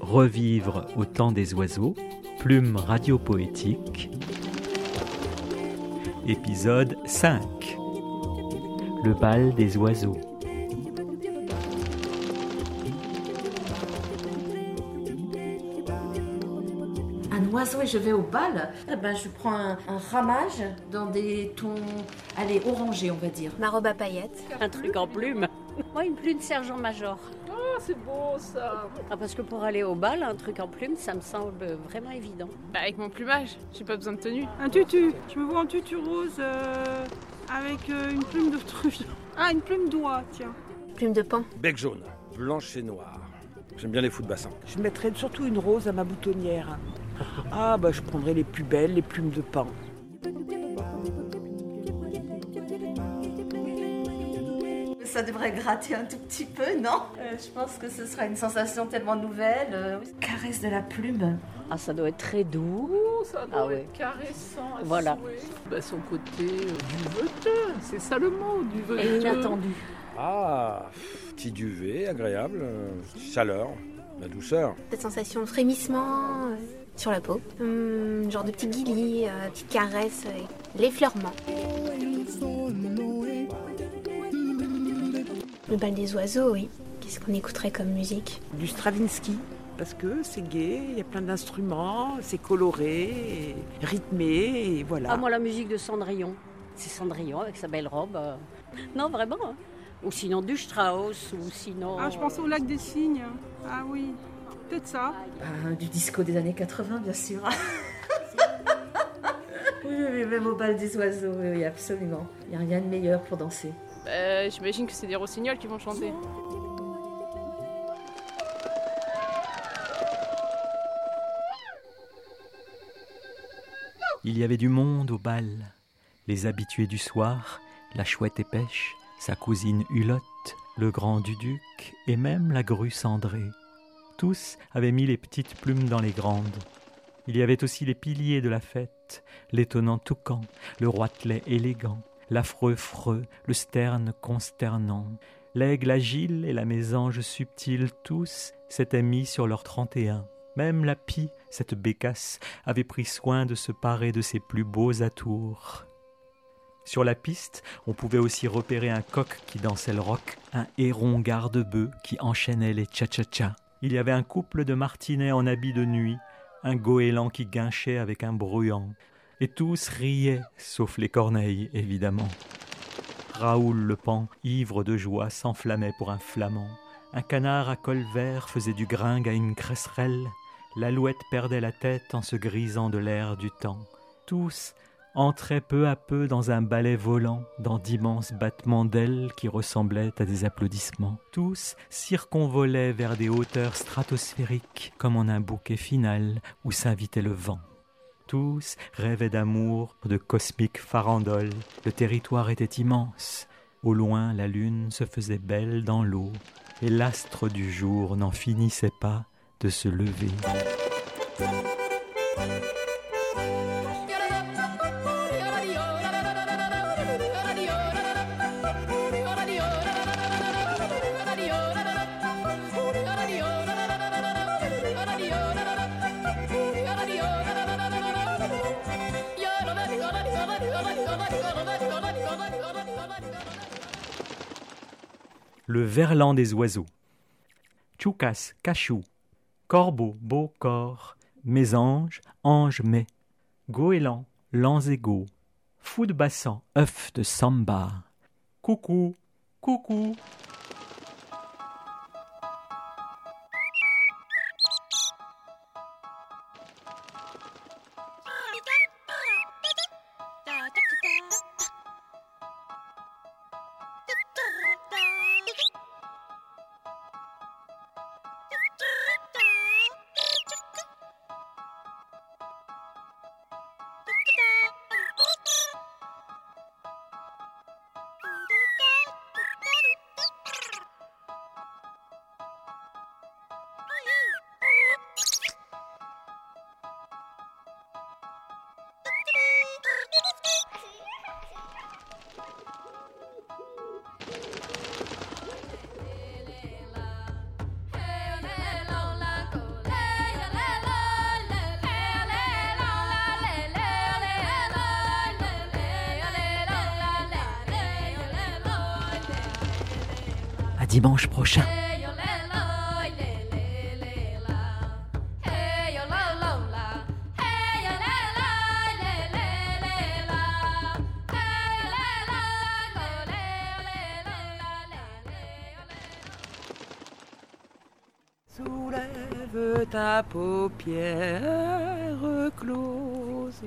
Revivre au temps des oiseaux, plume radiopoétique. Épisode 5. Le bal des oiseaux. Un oiseau et je vais au bal, eh ben, je prends un, un ramage dans des tons, allez, orangés, on va dire. Ma robe à paillettes. Un truc en plume. Moi, une plume sergent-major. Oh, c'est beau ça Ah, parce que pour aller au bal, un truc en plume, ça me semble vraiment évident. Bah avec mon plumage, j'ai pas besoin de tenue. Un tutu. Je me vois en tutu rose euh, avec euh, une plume de truie. Ah, une plume d'oie, tiens. Plume de pan. Bec jaune, blanche et noire. J'aime bien les fous de bassin. Je mettrais surtout une rose à ma boutonnière. Ah bah je prendrais les plus belles, les plumes de pan. Ça devrait gratter un tout petit peu, non? Euh, Je pense que ce sera une sensation tellement nouvelle. euh, Caresse de la plume. Ah, ça doit être très doux. Ça doit Ah ouais. être caressant. à Voilà. Bah son côté euh, duveteux, c'est ça le mot, Et duveteux. inattendu. Ah, petit duvet, agréable, chaleur, la douceur. Cette sensation de frémissement euh, sur la peau. Hum, genre de petit guillis, euh, petite caresse, euh, l'effleurement. Le bal des oiseaux, oui. Qu'est-ce qu'on écouterait comme musique? Du Stravinsky, parce que c'est gai, il y a plein d'instruments, c'est coloré, et rythmé, et voilà. Ah, moi, la musique de Cendrillon. C'est Cendrillon avec sa belle robe. euh. Non, vraiment. hein. Ou sinon du Strauss, ou sinon. Ah, je pense au lac des cygnes. Ah oui, peut-être ça. Ah, du disco des années 80, bien sûr. oui, oui, même au bal des oiseaux, oui, oui, absolument. Il n'y a rien de meilleur pour danser. Bah, J'imagine que c'est des rossignols qui vont chanter. Il y avait du monde au bal. Les habitués du soir, la chouette épêche, sa cousine Hulotte, le grand Duduc et même la grue cendrée. Tous avaient mis les petites plumes dans les grandes. Il y avait aussi les piliers de la fête, l'étonnant toucan, le roitelet élégant, l'affreux freux, le sterne consternant. L'aigle agile et la mésange subtile, tous s'étaient mis sur leurs trente et un. Même la pie, cette bécasse, avait pris soin de se parer de ses plus beaux atours. Sur la piste, on pouvait aussi repérer un coq qui dansait le rock, un héron garde-bœuf qui enchaînait les tcha-tcha-tcha. Il y avait un couple de martinets en habit de nuit, un goéland qui guinchait avec un bruyant. Et tous riaient, sauf les corneilles, évidemment. Raoul le pan, ivre de joie, s'enflammait pour un flamand. Un canard à col vert faisait du gringue à une cresserelle. L'alouette perdait la tête en se grisant de l'air du temps. Tous entraient peu à peu dans un ballet volant, dans d'immenses battements d'ailes qui ressemblaient à des applaudissements. Tous circonvolaient vers des hauteurs stratosphériques, comme en un bouquet final où s'invitait le vent. Tous rêvaient d'amour, de cosmiques farandoles. Le territoire était immense. Au loin, la lune se faisait belle dans l'eau, et l'astre du jour n'en finissait pas de se lever. Le verlan des oiseaux. Tchoukas, cachou, corbeau, beau corps, mésange, ange, mais, goéland, lanzégo, fou de bassan, œuf de samba, coucou, coucou. Dimanche prochain. Soulève ta paupière close.